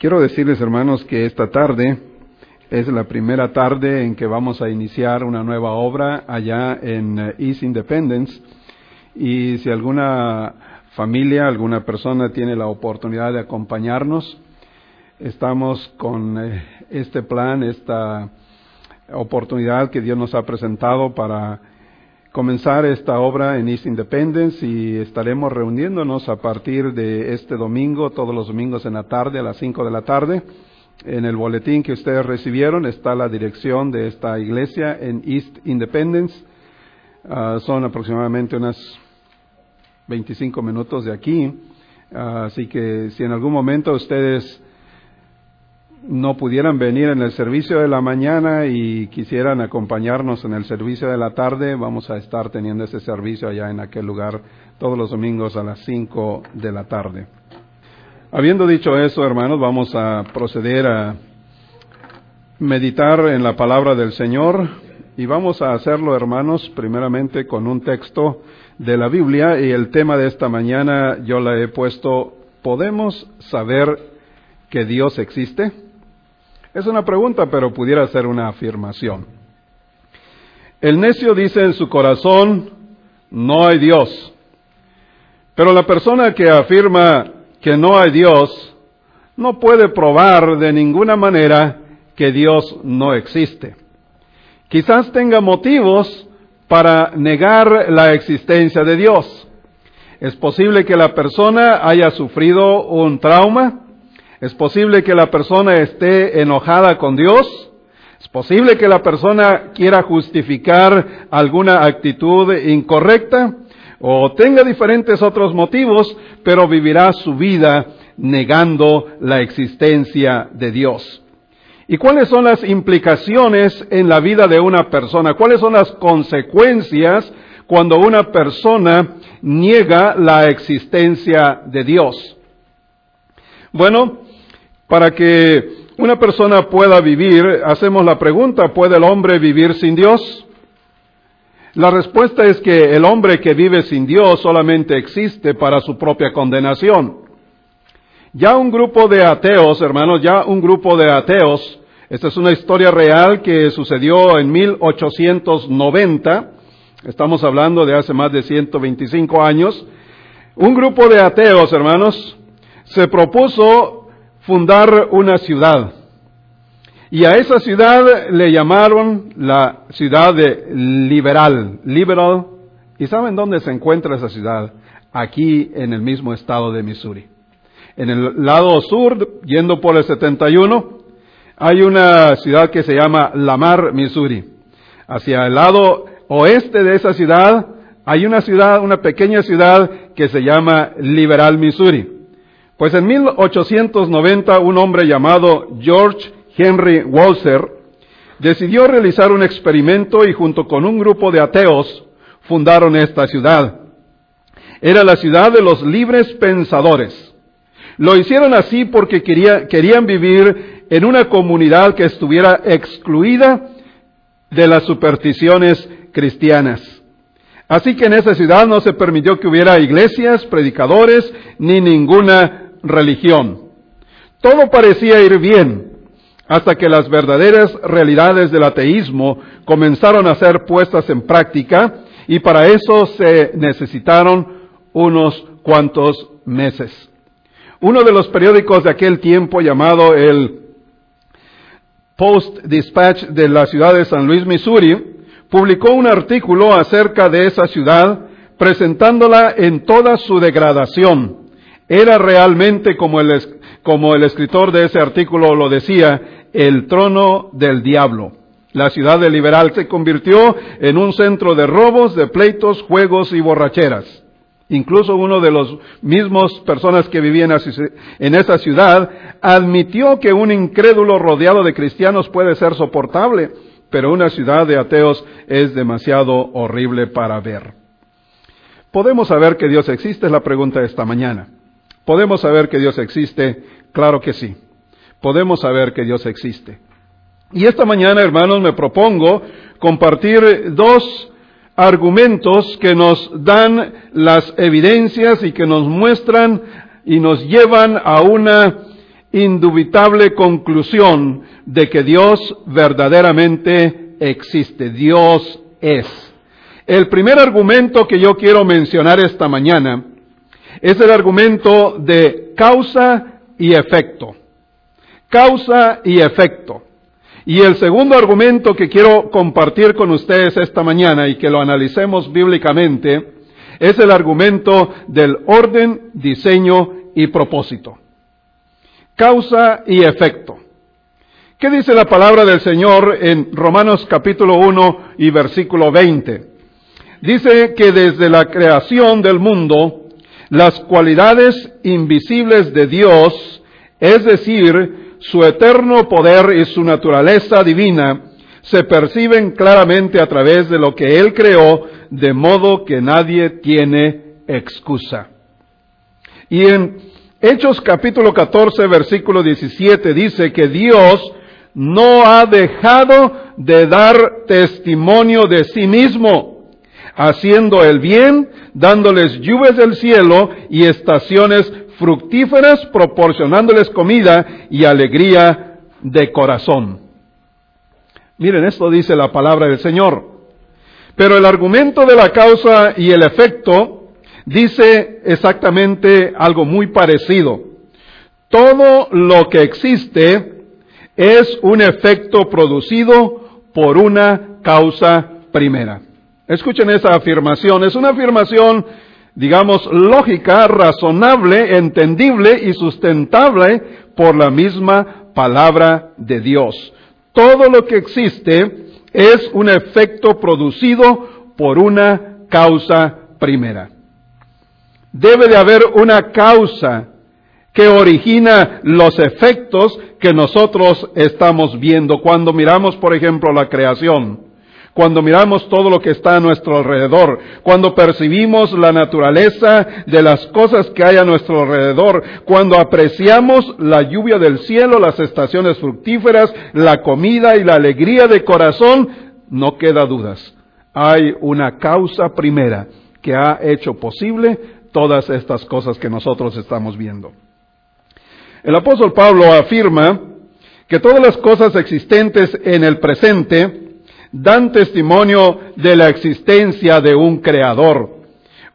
Quiero decirles, hermanos, que esta tarde es la primera tarde en que vamos a iniciar una nueva obra allá en eh, East Independence. Y si alguna familia, alguna persona tiene la oportunidad de acompañarnos, estamos con eh, este plan, esta oportunidad que Dios nos ha presentado para comenzar esta obra en East Independence y estaremos reuniéndonos a partir de este domingo, todos los domingos en la tarde, a las 5 de la tarde. En el boletín que ustedes recibieron está la dirección de esta iglesia en East Independence. Ah, son aproximadamente unas 25 minutos de aquí. Ah, así que si en algún momento ustedes no pudieran venir en el servicio de la mañana y quisieran acompañarnos en el servicio de la tarde, vamos a estar teniendo ese servicio allá en aquel lugar todos los domingos a las 5 de la tarde. Habiendo dicho eso, hermanos, vamos a proceder a meditar en la palabra del Señor y vamos a hacerlo, hermanos, primeramente con un texto de la Biblia y el tema de esta mañana yo la he puesto, ¿podemos saber que Dios existe? Es una pregunta, pero pudiera ser una afirmación. El necio dice en su corazón, no hay Dios. Pero la persona que afirma que no hay Dios, no puede probar de ninguna manera que Dios no existe. Quizás tenga motivos para negar la existencia de Dios. Es posible que la persona haya sufrido un trauma, es posible que la persona esté enojada con Dios. Es posible que la persona quiera justificar alguna actitud incorrecta o tenga diferentes otros motivos, pero vivirá su vida negando la existencia de Dios. ¿Y cuáles son las implicaciones en la vida de una persona? ¿Cuáles son las consecuencias cuando una persona niega la existencia de Dios? Bueno, para que una persona pueda vivir, hacemos la pregunta, ¿puede el hombre vivir sin Dios? La respuesta es que el hombre que vive sin Dios solamente existe para su propia condenación. Ya un grupo de ateos, hermanos, ya un grupo de ateos, esta es una historia real que sucedió en 1890, estamos hablando de hace más de 125 años, un grupo de ateos, hermanos, se propuso fundar una ciudad. Y a esa ciudad le llamaron la ciudad de Liberal, Liberal. ¿Y saben dónde se encuentra esa ciudad? Aquí en el mismo estado de Missouri. En el lado sur, yendo por el 71, hay una ciudad que se llama Lamar, Missouri. Hacia el lado oeste de esa ciudad hay una ciudad, una pequeña ciudad que se llama Liberal, Missouri. Pues en 1890 un hombre llamado George Henry Walser decidió realizar un experimento y junto con un grupo de ateos fundaron esta ciudad. Era la ciudad de los libres pensadores. Lo hicieron así porque querían vivir en una comunidad que estuviera excluida de las supersticiones cristianas. Así que en esa ciudad no se permitió que hubiera iglesias, predicadores, ni ninguna religión. Todo parecía ir bien hasta que las verdaderas realidades del ateísmo comenzaron a ser puestas en práctica y para eso se necesitaron unos cuantos meses. Uno de los periódicos de aquel tiempo llamado el Post Dispatch de la ciudad de San Luis, Missouri, publicó un artículo acerca de esa ciudad presentándola en toda su degradación era realmente, como el, como el escritor de ese artículo lo decía, el trono del diablo. La ciudad de Liberal se convirtió en un centro de robos, de pleitos, juegos y borracheras. Incluso uno de los mismos personas que vivían en esa ciudad admitió que un incrédulo rodeado de cristianos puede ser soportable, pero una ciudad de ateos es demasiado horrible para ver. ¿Podemos saber que Dios existe? Es la pregunta de esta mañana. ¿Podemos saber que Dios existe? Claro que sí. Podemos saber que Dios existe. Y esta mañana, hermanos, me propongo compartir dos argumentos que nos dan las evidencias y que nos muestran y nos llevan a una indubitable conclusión de que Dios verdaderamente existe. Dios es. El primer argumento que yo quiero mencionar esta mañana es el argumento de causa y efecto. Causa y efecto. Y el segundo argumento que quiero compartir con ustedes esta mañana y que lo analicemos bíblicamente es el argumento del orden, diseño y propósito. Causa y efecto. ¿Qué dice la palabra del Señor en Romanos capítulo 1 y versículo 20? Dice que desde la creación del mundo, las cualidades invisibles de Dios, es decir, su eterno poder y su naturaleza divina, se perciben claramente a través de lo que Él creó, de modo que nadie tiene excusa. Y en Hechos capítulo 14, versículo 17 dice que Dios no ha dejado de dar testimonio de sí mismo, haciendo el bien, dándoles lluvias del cielo y estaciones fructíferas, proporcionándoles comida y alegría de corazón. Miren, esto dice la palabra del Señor. Pero el argumento de la causa y el efecto dice exactamente algo muy parecido. Todo lo que existe es un efecto producido por una causa primera. Escuchen esa afirmación. Es una afirmación, digamos, lógica, razonable, entendible y sustentable por la misma palabra de Dios. Todo lo que existe es un efecto producido por una causa primera. Debe de haber una causa que origina los efectos que nosotros estamos viendo cuando miramos, por ejemplo, la creación cuando miramos todo lo que está a nuestro alrededor, cuando percibimos la naturaleza de las cosas que hay a nuestro alrededor, cuando apreciamos la lluvia del cielo, las estaciones fructíferas, la comida y la alegría de corazón, no queda dudas. Hay una causa primera que ha hecho posible todas estas cosas que nosotros estamos viendo. El apóstol Pablo afirma que todas las cosas existentes en el presente dan testimonio de la existencia de un creador,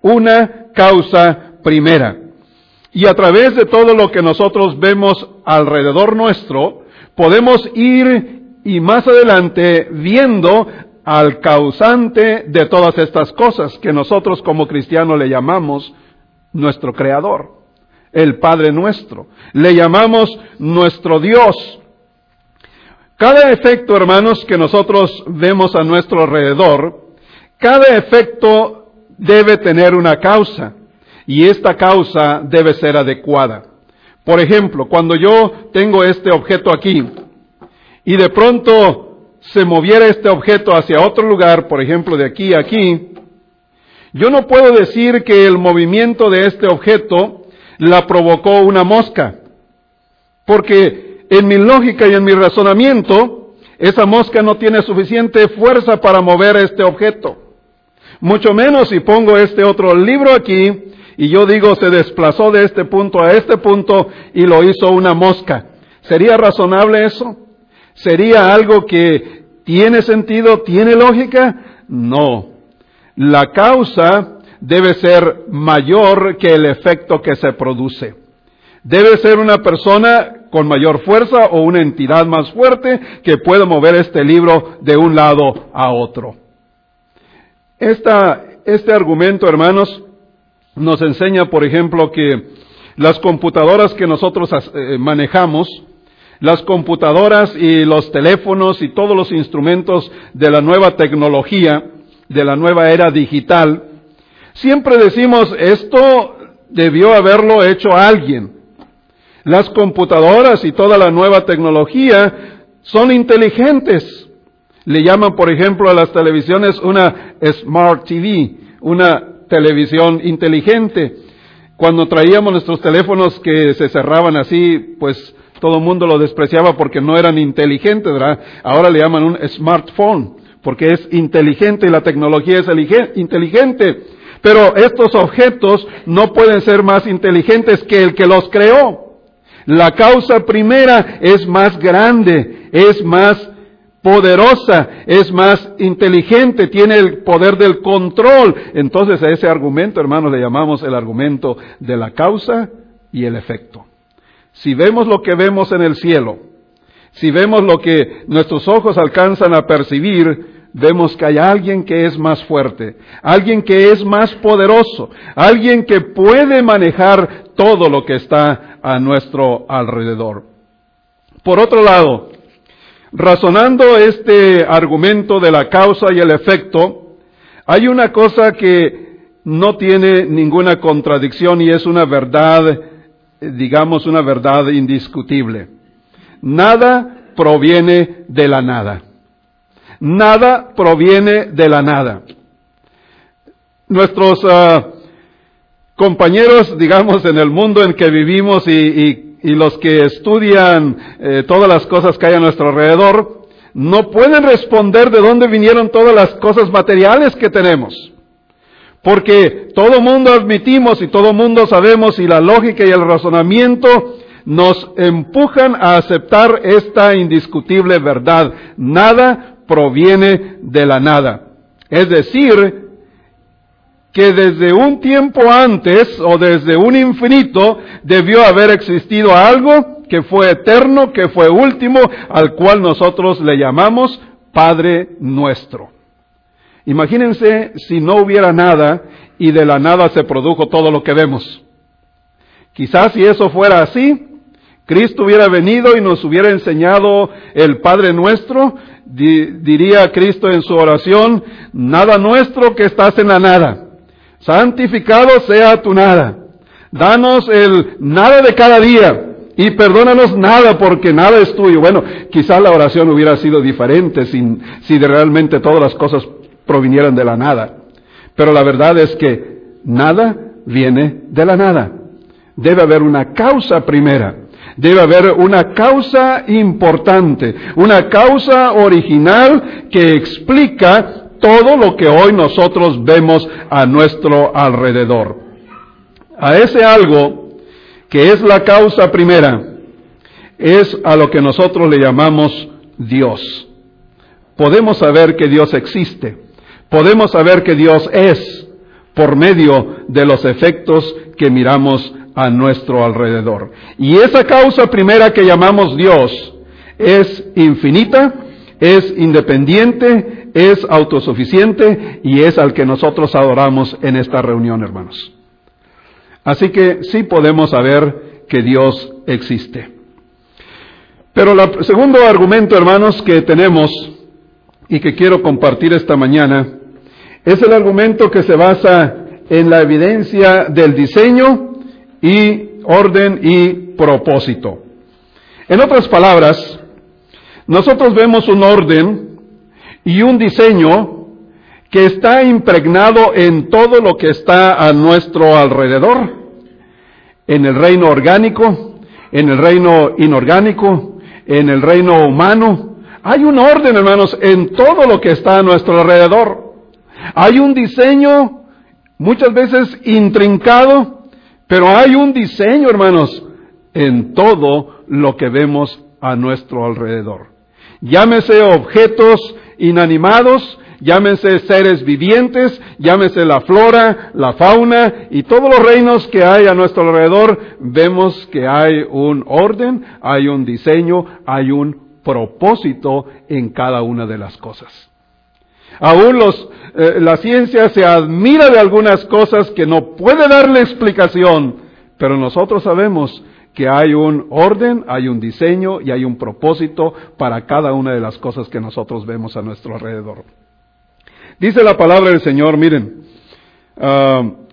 una causa primera. Y a través de todo lo que nosotros vemos alrededor nuestro, podemos ir y más adelante viendo al causante de todas estas cosas que nosotros como cristianos le llamamos nuestro creador, el Padre nuestro. Le llamamos nuestro Dios, cada efecto, hermanos, que nosotros vemos a nuestro alrededor, cada efecto debe tener una causa y esta causa debe ser adecuada. Por ejemplo, cuando yo tengo este objeto aquí y de pronto se moviera este objeto hacia otro lugar, por ejemplo, de aquí a aquí, yo no puedo decir que el movimiento de este objeto la provocó una mosca, porque en mi lógica y en mi razonamiento, esa mosca no tiene suficiente fuerza para mover este objeto. Mucho menos si pongo este otro libro aquí y yo digo se desplazó de este punto a este punto y lo hizo una mosca. ¿Sería razonable eso? ¿Sería algo que tiene sentido, tiene lógica? No. La causa debe ser mayor que el efecto que se produce. Debe ser una persona con mayor fuerza o una entidad más fuerte que pueda mover este libro de un lado a otro. este argumento, hermanos, nos enseña, por ejemplo, que las computadoras que nosotros eh, manejamos, las computadoras y los teléfonos y todos los instrumentos de la nueva tecnología, de la nueva era digital, siempre decimos, esto debió haberlo hecho alguien. Las computadoras y toda la nueva tecnología son inteligentes. Le llaman, por ejemplo, a las televisiones una Smart TV, una televisión inteligente. Cuando traíamos nuestros teléfonos que se cerraban así, pues todo el mundo lo despreciaba porque no eran inteligentes, ¿verdad? Ahora le llaman un smartphone, porque es inteligente y la tecnología es inteligente. Pero estos objetos no pueden ser más inteligentes que el que los creó. La causa primera es más grande, es más poderosa, es más inteligente, tiene el poder del control. Entonces a ese argumento, hermanos, le llamamos el argumento de la causa y el efecto. Si vemos lo que vemos en el cielo, si vemos lo que nuestros ojos alcanzan a percibir, vemos que hay alguien que es más fuerte, alguien que es más poderoso, alguien que puede manejar todo lo que está a nuestro alrededor. Por otro lado, razonando este argumento de la causa y el efecto, hay una cosa que no tiene ninguna contradicción y es una verdad, digamos una verdad indiscutible. Nada proviene de la nada. Nada proviene de la nada. Nuestros uh, compañeros, digamos, en el mundo en que vivimos y, los que estudian eh, todas las cosas que hay a nuestro alrededor, no pueden responder de dónde vinieron todas las cosas materiales que tenemos. Porque todo mundo admitimos y todo mundo sabemos y la lógica y el razonamiento nos empujan a aceptar esta indiscutible verdad. Nada proviene de la nada. Es decir, que desde un tiempo antes o desde un infinito debió haber existido algo que fue eterno, que fue último, al cual nosotros le llamamos Padre nuestro. Imagínense si no hubiera nada y de la nada se produjo todo lo que vemos. Quizás si eso fuera así, Cristo hubiera venido y nos hubiera enseñado el Padre nuestro, diría Cristo en su oración, nada nuestro que estás en la nada santificado sea tu nada. Danos el nada de cada día y perdónanos nada porque nada es tuyo. Bueno, quizá la oración hubiera sido diferente sin, si realmente todas las cosas provinieran de la nada. Pero la verdad es que nada viene de la nada. Debe haber una causa primera. Debe haber una causa importante, una causa original que explica todo lo que hoy nosotros vemos a nuestro alrededor. A ese algo que es la causa primera, es a lo que nosotros le llamamos Dios. Podemos saber que Dios existe, podemos saber que Dios es por medio de los efectos que miramos a nuestro alrededor. Y esa causa primera que llamamos Dios es infinita, es independiente, es autosuficiente y es al que nosotros adoramos en esta reunión, hermanos. Así que sí podemos saber que Dios existe. Pero el segundo argumento, hermanos, que tenemos y que quiero compartir esta mañana, es el argumento que se basa en la evidencia del diseño y orden y propósito. En otras palabras, nosotros vemos un orden y un diseño que está impregnado en todo lo que está a nuestro alrededor, en el reino orgánico, en el reino inorgánico, en el reino humano. Hay un orden, hermanos, en todo lo que está a nuestro alrededor. Hay un diseño muchas veces intrincado, pero hay un diseño, hermanos, en todo lo que vemos a nuestro alrededor. Llámese objetos inanimados, llámense seres vivientes, llámese la flora, la fauna y todos los reinos que hay a nuestro alrededor, vemos que hay un orden, hay un diseño, hay un propósito en cada una de las cosas. Aún los, eh, la ciencia se admira de algunas cosas que no puede darle explicación, pero nosotros sabemos que hay un orden, hay un diseño y hay un propósito para cada una de las cosas que nosotros vemos a nuestro alrededor. Dice la palabra del Señor, miren, uh,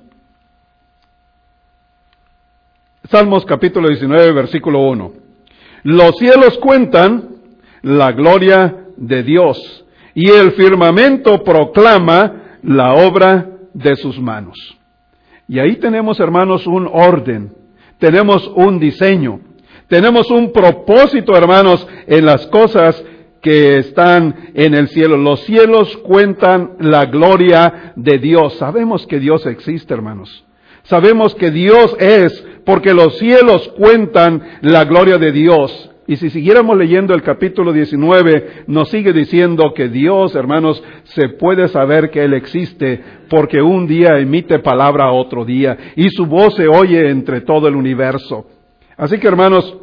Salmos capítulo 19, versículo 1. Los cielos cuentan la gloria de Dios y el firmamento proclama la obra de sus manos. Y ahí tenemos, hermanos, un orden tenemos un diseño, tenemos un propósito, hermanos, en las cosas que están en el cielo. Los cielos cuentan la gloria de Dios. Sabemos que Dios existe, hermanos. Sabemos que Dios es, porque los cielos cuentan la gloria de Dios. Y si siguiéramos leyendo el capítulo 19, nos sigue diciendo que Dios, hermanos, se puede saber que Él existe porque un día emite palabra a otro día y su voz se oye entre todo el universo. Así que, hermanos,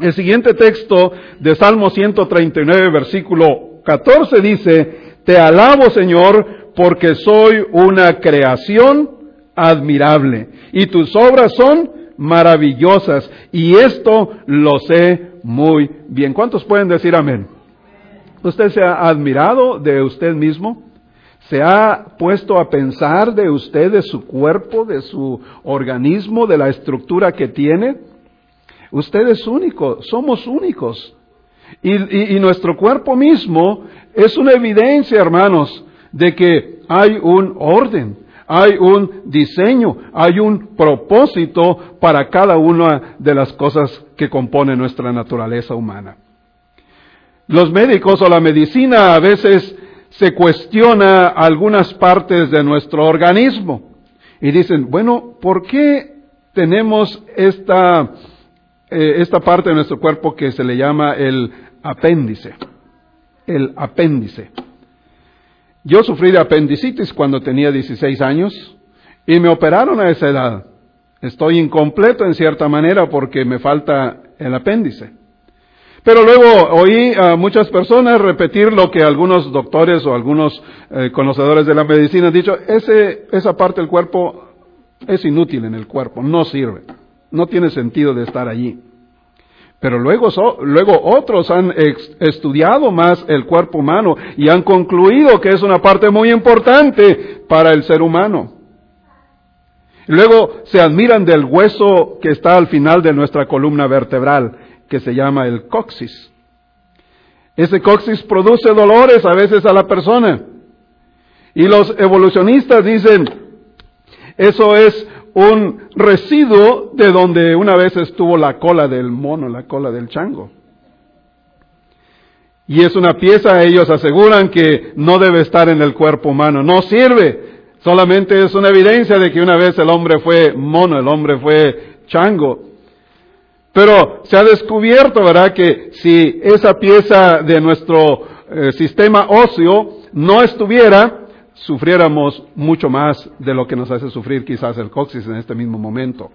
el siguiente texto de Salmo 139, versículo 14 dice, Te alabo, Señor, porque soy una creación admirable y tus obras son maravillosas y esto lo sé muy bien. ¿Cuántos pueden decir amén? ¿Usted se ha admirado de usted mismo? ¿Se ha puesto a pensar de usted, de su cuerpo, de su organismo, de la estructura que tiene? Usted es único, somos únicos. Y, nuestro cuerpo mismo es una evidencia, hermanos, de que hay un orden, hay un diseño, hay un propósito para cada una de las cosas que componen nuestra naturaleza humana. Los médicos o la medicina a veces se cuestiona algunas partes de nuestro organismo y dicen, bueno, ¿por qué tenemos esta, eh, esta parte de nuestro cuerpo que se le llama el apéndice? El apéndice. Yo sufrí de apendicitis cuando tenía 16 años y me operaron a esa edad. Estoy incompleto en cierta manera porque me falta el apéndice. Pero luego oí a muchas personas repetir lo que algunos doctores o algunos eh, conocedores de la medicina han dicho, ese, esa parte del cuerpo es inútil en el cuerpo, no sirve, no tiene sentido de estar allí. Pero luego, luego otros han estudiado más el cuerpo humano y han concluido que es una parte muy importante para el ser humano. Luego se admiran del hueso que está al final de nuestra columna vertebral, que se llama el coxis. Ese coxis produce dolores a veces a la persona. Y los evolucionistas dicen, eso es un residuo de donde una vez estuvo la cola del mono, la cola del chango. Y es una pieza, ellos aseguran que no debe estar en el cuerpo humano, no sirve. Solamente es una evidencia de que una vez el hombre fue mono, el hombre fue chango. Pero se ha descubierto, ¿verdad?, que si esa pieza de nuestro eh, sistema óseo no estuviera, sufriéramos mucho más de lo que nos hace sufrir quizás el coxis en este mismo momento.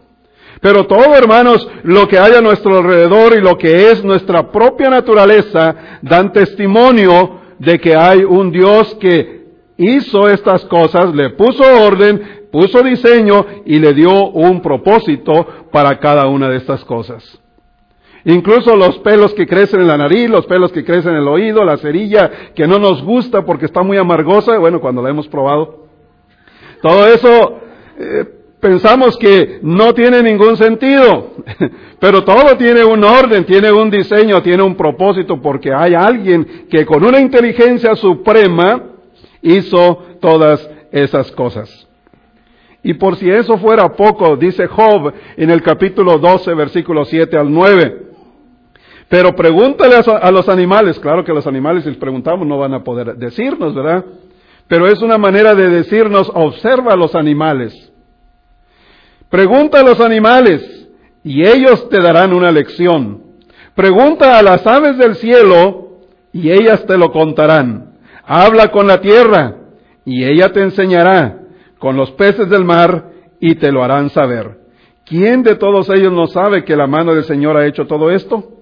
Pero todo, hermanos, lo que hay a nuestro alrededor y lo que es nuestra propia naturaleza dan testimonio de que hay un Dios que hizo estas cosas, le puso orden, puso diseño y le dio un propósito para cada una de estas cosas. Incluso los pelos que crecen en la nariz, los pelos que crecen en el oído, la cerilla que no nos gusta porque está muy amargosa, bueno, cuando la hemos probado. Todo eso eh, pensamos que no tiene ningún sentido, pero todo tiene un orden, tiene un diseño, tiene un propósito porque hay alguien que con una inteligencia suprema hizo todas esas cosas. Y por si eso fuera poco, dice Job en el capítulo 12, versículo 7 al 9, pero pregúntale a, los animales, claro que los animales si les preguntamos no van a poder decirnos, ¿verdad? Pero es una manera de decirnos, observa a los animales. Pregunta a los animales y ellos te darán una lección. Pregunta a las aves del cielo y ellas te lo contarán. Habla con la tierra y ella te enseñará. Con los peces del mar y te lo harán saber. ¿Quién de todos ellos no sabe que la mano del Señor ha hecho todo esto?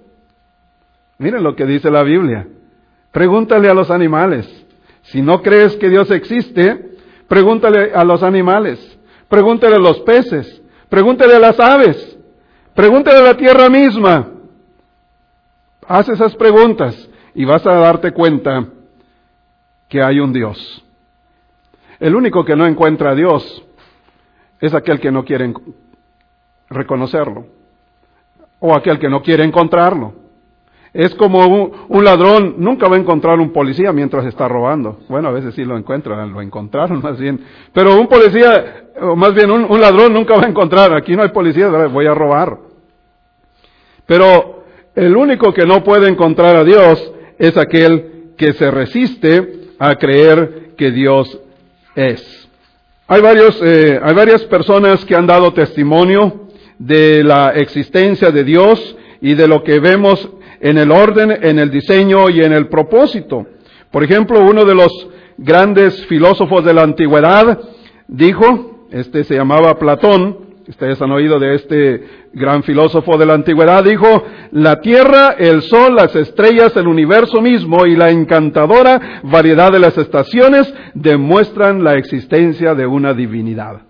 Miren lo que dice la Biblia. Pregúntale a los animales. Si no crees que Dios existe, pregúntale a los animales. Pregúntale a los peces. Pregúntale a las aves. Pregúntale a la tierra misma. Haz esas preguntas y vas a darte cuenta que hay un Dios. El único que no encuentra a Dios es aquel que no quiere reconocerlo o aquel que no quiere encontrarlo. Es como un, ladrón, nunca va a encontrar un policía mientras está robando. Bueno, a veces sí lo encuentran, lo encontraron más bien. Pero un policía, o más bien un, ladrón nunca va a encontrar, aquí no hay policía, voy a robar. Pero el único que no puede encontrar a Dios es aquel que se resiste a creer que Dios es. Hay, varios, eh, hay varias personas que han dado testimonio de la existencia de Dios y de lo que vemos en el orden, en el diseño y en el propósito. Por ejemplo, uno de los grandes filósofos de la antigüedad dijo, este se llamaba Platón, ustedes han oído de este gran filósofo de la antigüedad, dijo, la tierra, el sol, las estrellas, el universo mismo y la encantadora variedad de las estaciones demuestran la existencia de una divinidad.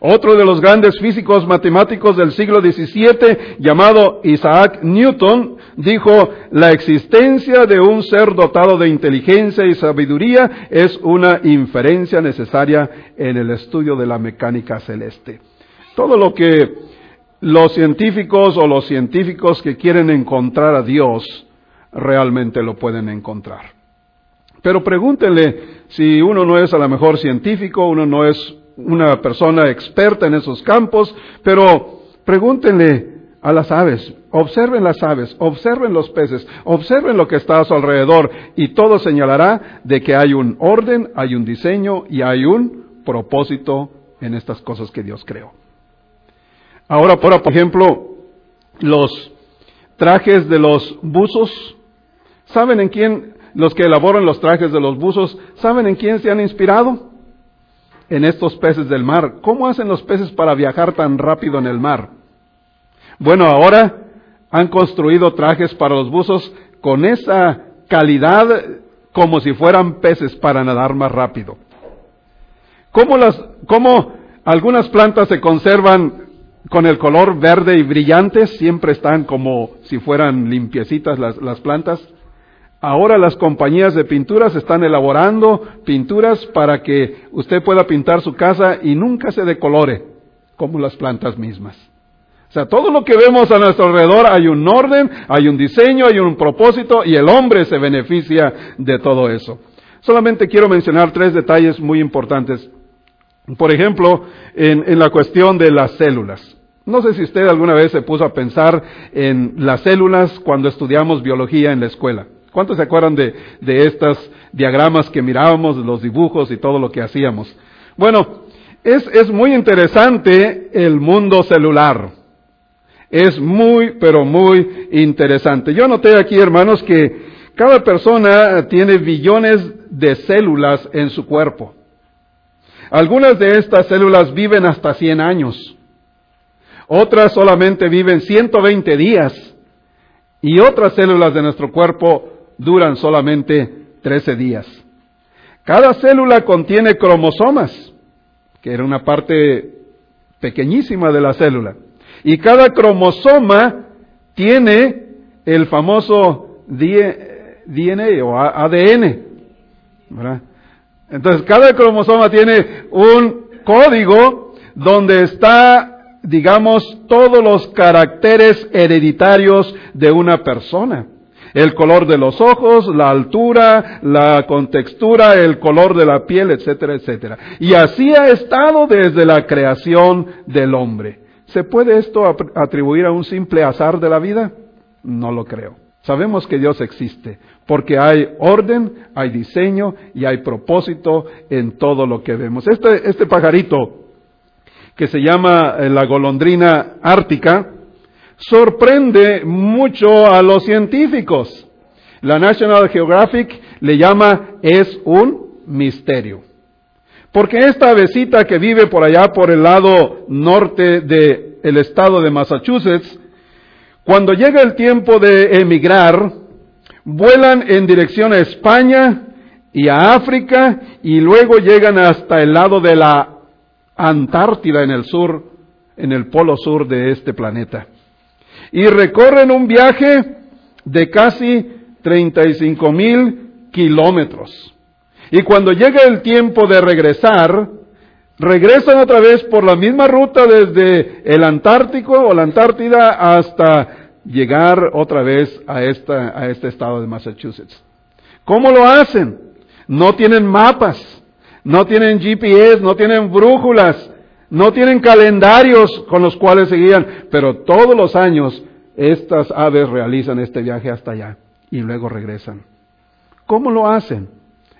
Otro de los grandes físicos matemáticos del siglo XVII, llamado Isaac Newton, dijo, la existencia de un ser dotado de inteligencia y sabiduría es una inferencia necesaria en el estudio de la mecánica celeste. Todo lo que los científicos o los científicos que quieren encontrar a Dios realmente lo pueden encontrar. Pero pregúntenle si uno no es a lo mejor científico, uno no es una persona experta en esos campos, pero pregúntenle a las aves, observen las aves, observen los peces, observen lo que está a su alrededor y todo señalará de que hay un orden, hay un diseño y hay un propósito en estas cosas que Dios creó. Ahora, por ejemplo, los trajes de los buzos, ¿saben en quién, los que elaboran los trajes de los buzos, ¿saben en quién se han inspirado? En estos peces del mar. ¿Cómo hacen los peces para viajar tan rápido en el mar? Bueno, ahora han construido trajes para los buzos con esa calidad como si fueran peces para nadar más rápido. ¿Cómo, las, cómo algunas plantas se conservan con el color verde y brillantes, siempre están como si fueran limpiecitas las, las plantas. Ahora las compañías de pinturas están elaborando pinturas para que usted pueda pintar su casa y nunca se decolore, como las plantas mismas. O sea, todo lo que vemos a nuestro alrededor hay un orden, hay un diseño, hay un propósito y el hombre se beneficia de todo eso. Solamente quiero mencionar tres detalles muy importantes. Por ejemplo, en, la cuestión de las células. No sé si usted alguna vez se puso a pensar en las células cuando estudiamos biología en la escuela. ¿Cuántos se acuerdan de, de estos diagramas que mirábamos, los dibujos y todo lo que hacíamos? Bueno, es, es muy interesante el mundo celular. Es muy, pero muy interesante. Yo noté aquí, hermanos, que cada persona tiene billones de células en su cuerpo. Algunas de estas células viven hasta 100 años. Otras solamente viven 120 días y otras células de nuestro cuerpo duran solamente 13 días. Cada célula contiene cromosomas, que era una parte pequeñísima de la célula. Y cada cromosoma tiene el famoso DNA o ADN. Entonces, cada cromosoma tiene un código donde está digamos, todos los caracteres hereditarios de una persona. El color de los ojos, la altura, la contextura, el color de la piel, etcétera, etcétera. Y así ha estado desde la creación del hombre. ¿Se puede esto atribuir a un simple azar de la vida? No lo creo. Sabemos que Dios existe, porque hay orden, hay diseño y hay propósito en todo lo que vemos. Este, este pajarito que se llama eh, la golondrina ártica, sorprende mucho a los científicos. La National Geographic le llama es un misterio. Porque esta avecita que vive por allá por el lado norte del estado de Massachusetts, cuando llega el tiempo de emigrar, vuelan en dirección a España y a África y luego llegan hasta el lado de la Antártida en el sur, en el polo sur de este planeta. Y recorren un viaje de casi 35 mil kilómetros. Y cuando llega el tiempo de regresar, regresan otra vez por la misma ruta desde el Antártico o la Antártida hasta llegar otra vez a, este estado de Massachusetts. ¿Cómo lo hacen? No tienen mapas no tienen GPS, no tienen brújulas, no tienen calendarios con los cuales seguían, pero todos los años estas aves realizan este viaje hasta allá y luego regresan. ¿Cómo lo hacen?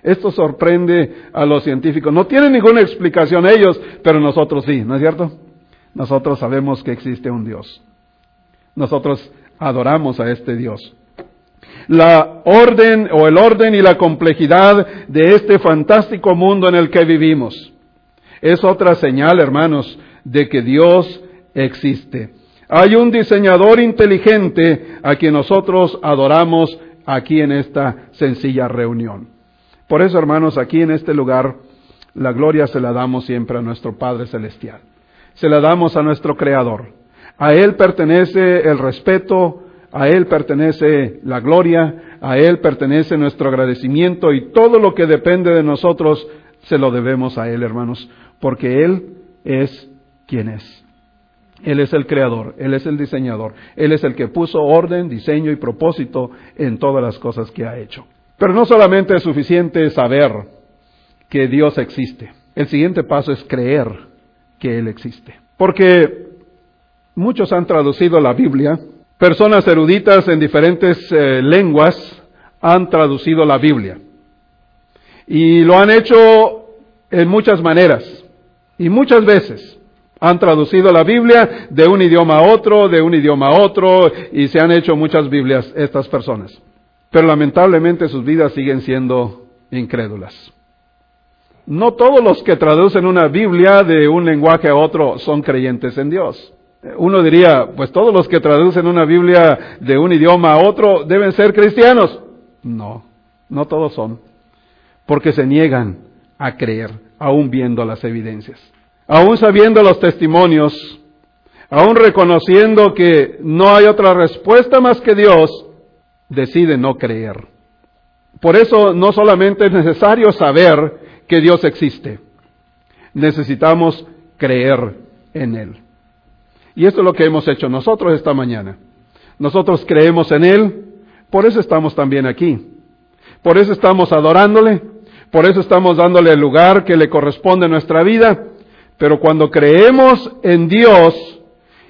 Esto sorprende a los científicos. No tienen ninguna explicación ellos, pero nosotros sí, ¿no es cierto? Nosotros sabemos que existe un Dios. Nosotros adoramos a este Dios. La orden o el orden y la complejidad de este fantástico mundo en el que vivimos es otra señal, hermanos, de que Dios existe. Hay un diseñador inteligente a quien nosotros adoramos aquí en esta sencilla reunión. Por eso, hermanos, aquí en este lugar, la gloria se la damos siempre a nuestro Padre Celestial. Se la damos a nuestro Creador. A Él pertenece el respeto, a Él pertenece la gloria, a Él pertenece nuestro agradecimiento y todo lo que depende de nosotros se lo debemos a Él, hermanos, porque Él es quien es. Él es el creador, Él es el diseñador, Él es el que puso orden, diseño y propósito en todas las cosas que ha hecho. Pero no solamente es suficiente saber que Dios existe. El siguiente paso es creer que Él existe. Porque muchos han traducido la Biblia, personas eruditas en diferentes eh, lenguas han traducido la Biblia. Y lo han hecho en muchas maneras y muchas veces. Han traducido la Biblia de un idioma a otro, de un idioma a otro, y se han hecho muchas Biblias estas personas. Pero lamentablemente sus vidas siguen siendo incrédulas. No todos los que traducen una Biblia de un lenguaje a otro son creyentes en Dios. Uno diría, pues todos los que traducen una Biblia de un idioma a otro deben ser cristianos. No, no todos son, porque se niegan a creer, aún viendo las evidencias aún sabiendo los testimonios, aún reconociendo que no hay otra respuesta más que Dios, decide no creer. Por eso no solamente es necesario saber que Dios existe, necesitamos creer en Él. Y esto es lo que hemos hecho nosotros esta mañana. Nosotros creemos en Él, por eso estamos también aquí. Por eso estamos adorándole, por eso estamos dándole el lugar que le corresponde a nuestra vida pero cuando creemos en Dios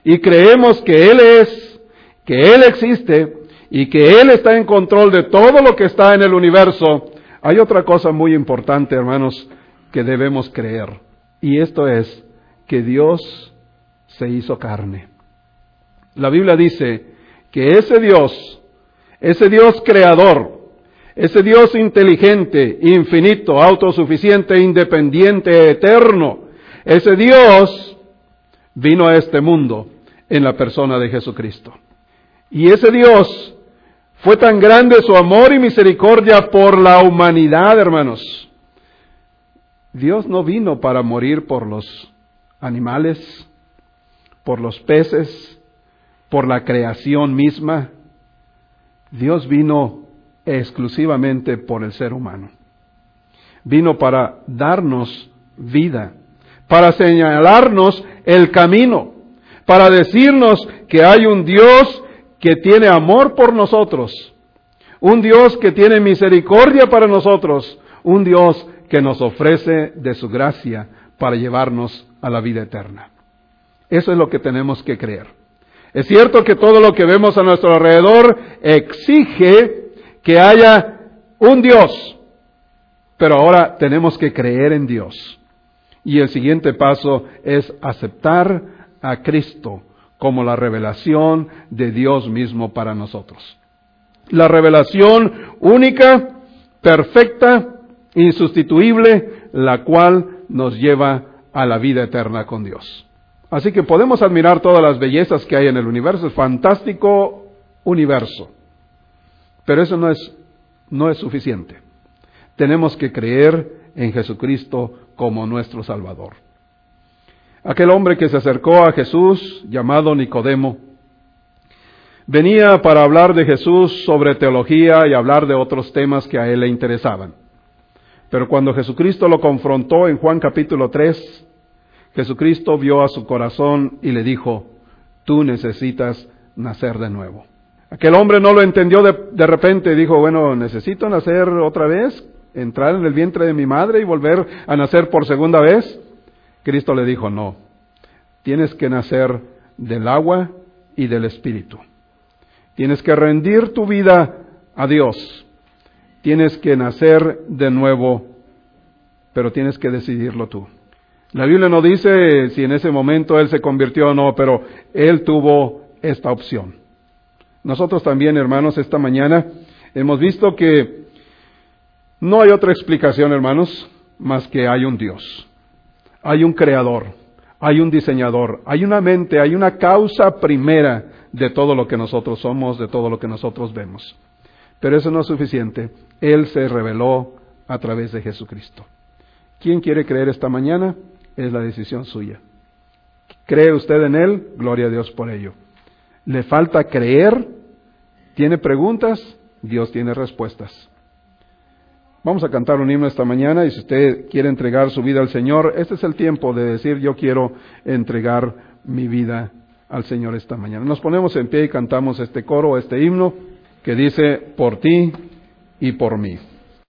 y creemos que Él es, que Él existe y que Él está en control de todo lo que está en el universo, hay otra cosa muy importante, hermanos, que debemos creer. Y esto es que Dios se hizo carne. La Biblia dice que ese Dios, ese Dios creador, ese Dios inteligente, infinito, autosuficiente, independiente, eterno, ese Dios vino a este mundo en la persona de Jesucristo. Y ese Dios fue tan grande su amor y misericordia por la humanidad, hermanos. Dios no vino para morir por los animales, por los peces, por la creación misma. Dios vino exclusivamente por el ser humano. Vino para darnos vida para señalarnos el camino, para decirnos que hay un Dios que tiene amor por nosotros, un Dios que tiene misericordia para nosotros, un Dios que nos ofrece de su gracia para llevarnos a la vida eterna. Eso es lo que tenemos que creer. Es cierto que todo lo que vemos a nuestro alrededor exige que haya un Dios, pero ahora tenemos que creer en Dios. Y el siguiente paso es aceptar a Cristo como la revelación de Dios mismo para nosotros. La revelación única, perfecta, insustituible, la cual nos lleva a la vida eterna con Dios. Así que podemos admirar todas las bellezas que hay en el universo, es fantástico universo. Pero eso no es, no es suficiente. Tenemos que creer en Jesucristo como nuestro Salvador. Aquel hombre que se acercó a Jesús, llamado Nicodemo, venía para hablar de Jesús sobre teología y hablar de otros temas que a él le interesaban. Pero cuando Jesucristo lo confrontó en Juan capítulo 3, Jesucristo vio a su corazón y le dijo, tú necesitas nacer de nuevo. Aquel hombre no lo entendió de, de repente, dijo, bueno, necesito nacer otra vez entrar en el vientre de mi madre y volver a nacer por segunda vez? Cristo le dijo, no, tienes que nacer del agua y del espíritu. Tienes que rendir tu vida a Dios. Tienes que nacer de nuevo, pero tienes que decidirlo tú. La Biblia no dice si en ese momento él se convirtió o no, pero él tuvo esta opción. Nosotros también, hermanos, esta mañana hemos visto que no hay otra explicación, hermanos, más que hay un Dios, hay un creador, hay un diseñador, hay una mente, hay una causa primera de todo lo que nosotros somos, de todo lo que nosotros vemos. Pero eso no es suficiente. Él se reveló a través de Jesucristo. ¿Quién quiere creer esta mañana? Es la decisión suya. ¿Cree usted en Él? Gloria a Dios por ello. ¿Le falta creer? ¿Tiene preguntas? Dios tiene respuestas. Vamos a cantar un himno esta mañana y si usted quiere entregar su vida al Señor, este es el tiempo de decir yo quiero entregar mi vida al Señor esta mañana. Nos ponemos en pie y cantamos este coro, este himno que dice por ti y por mí.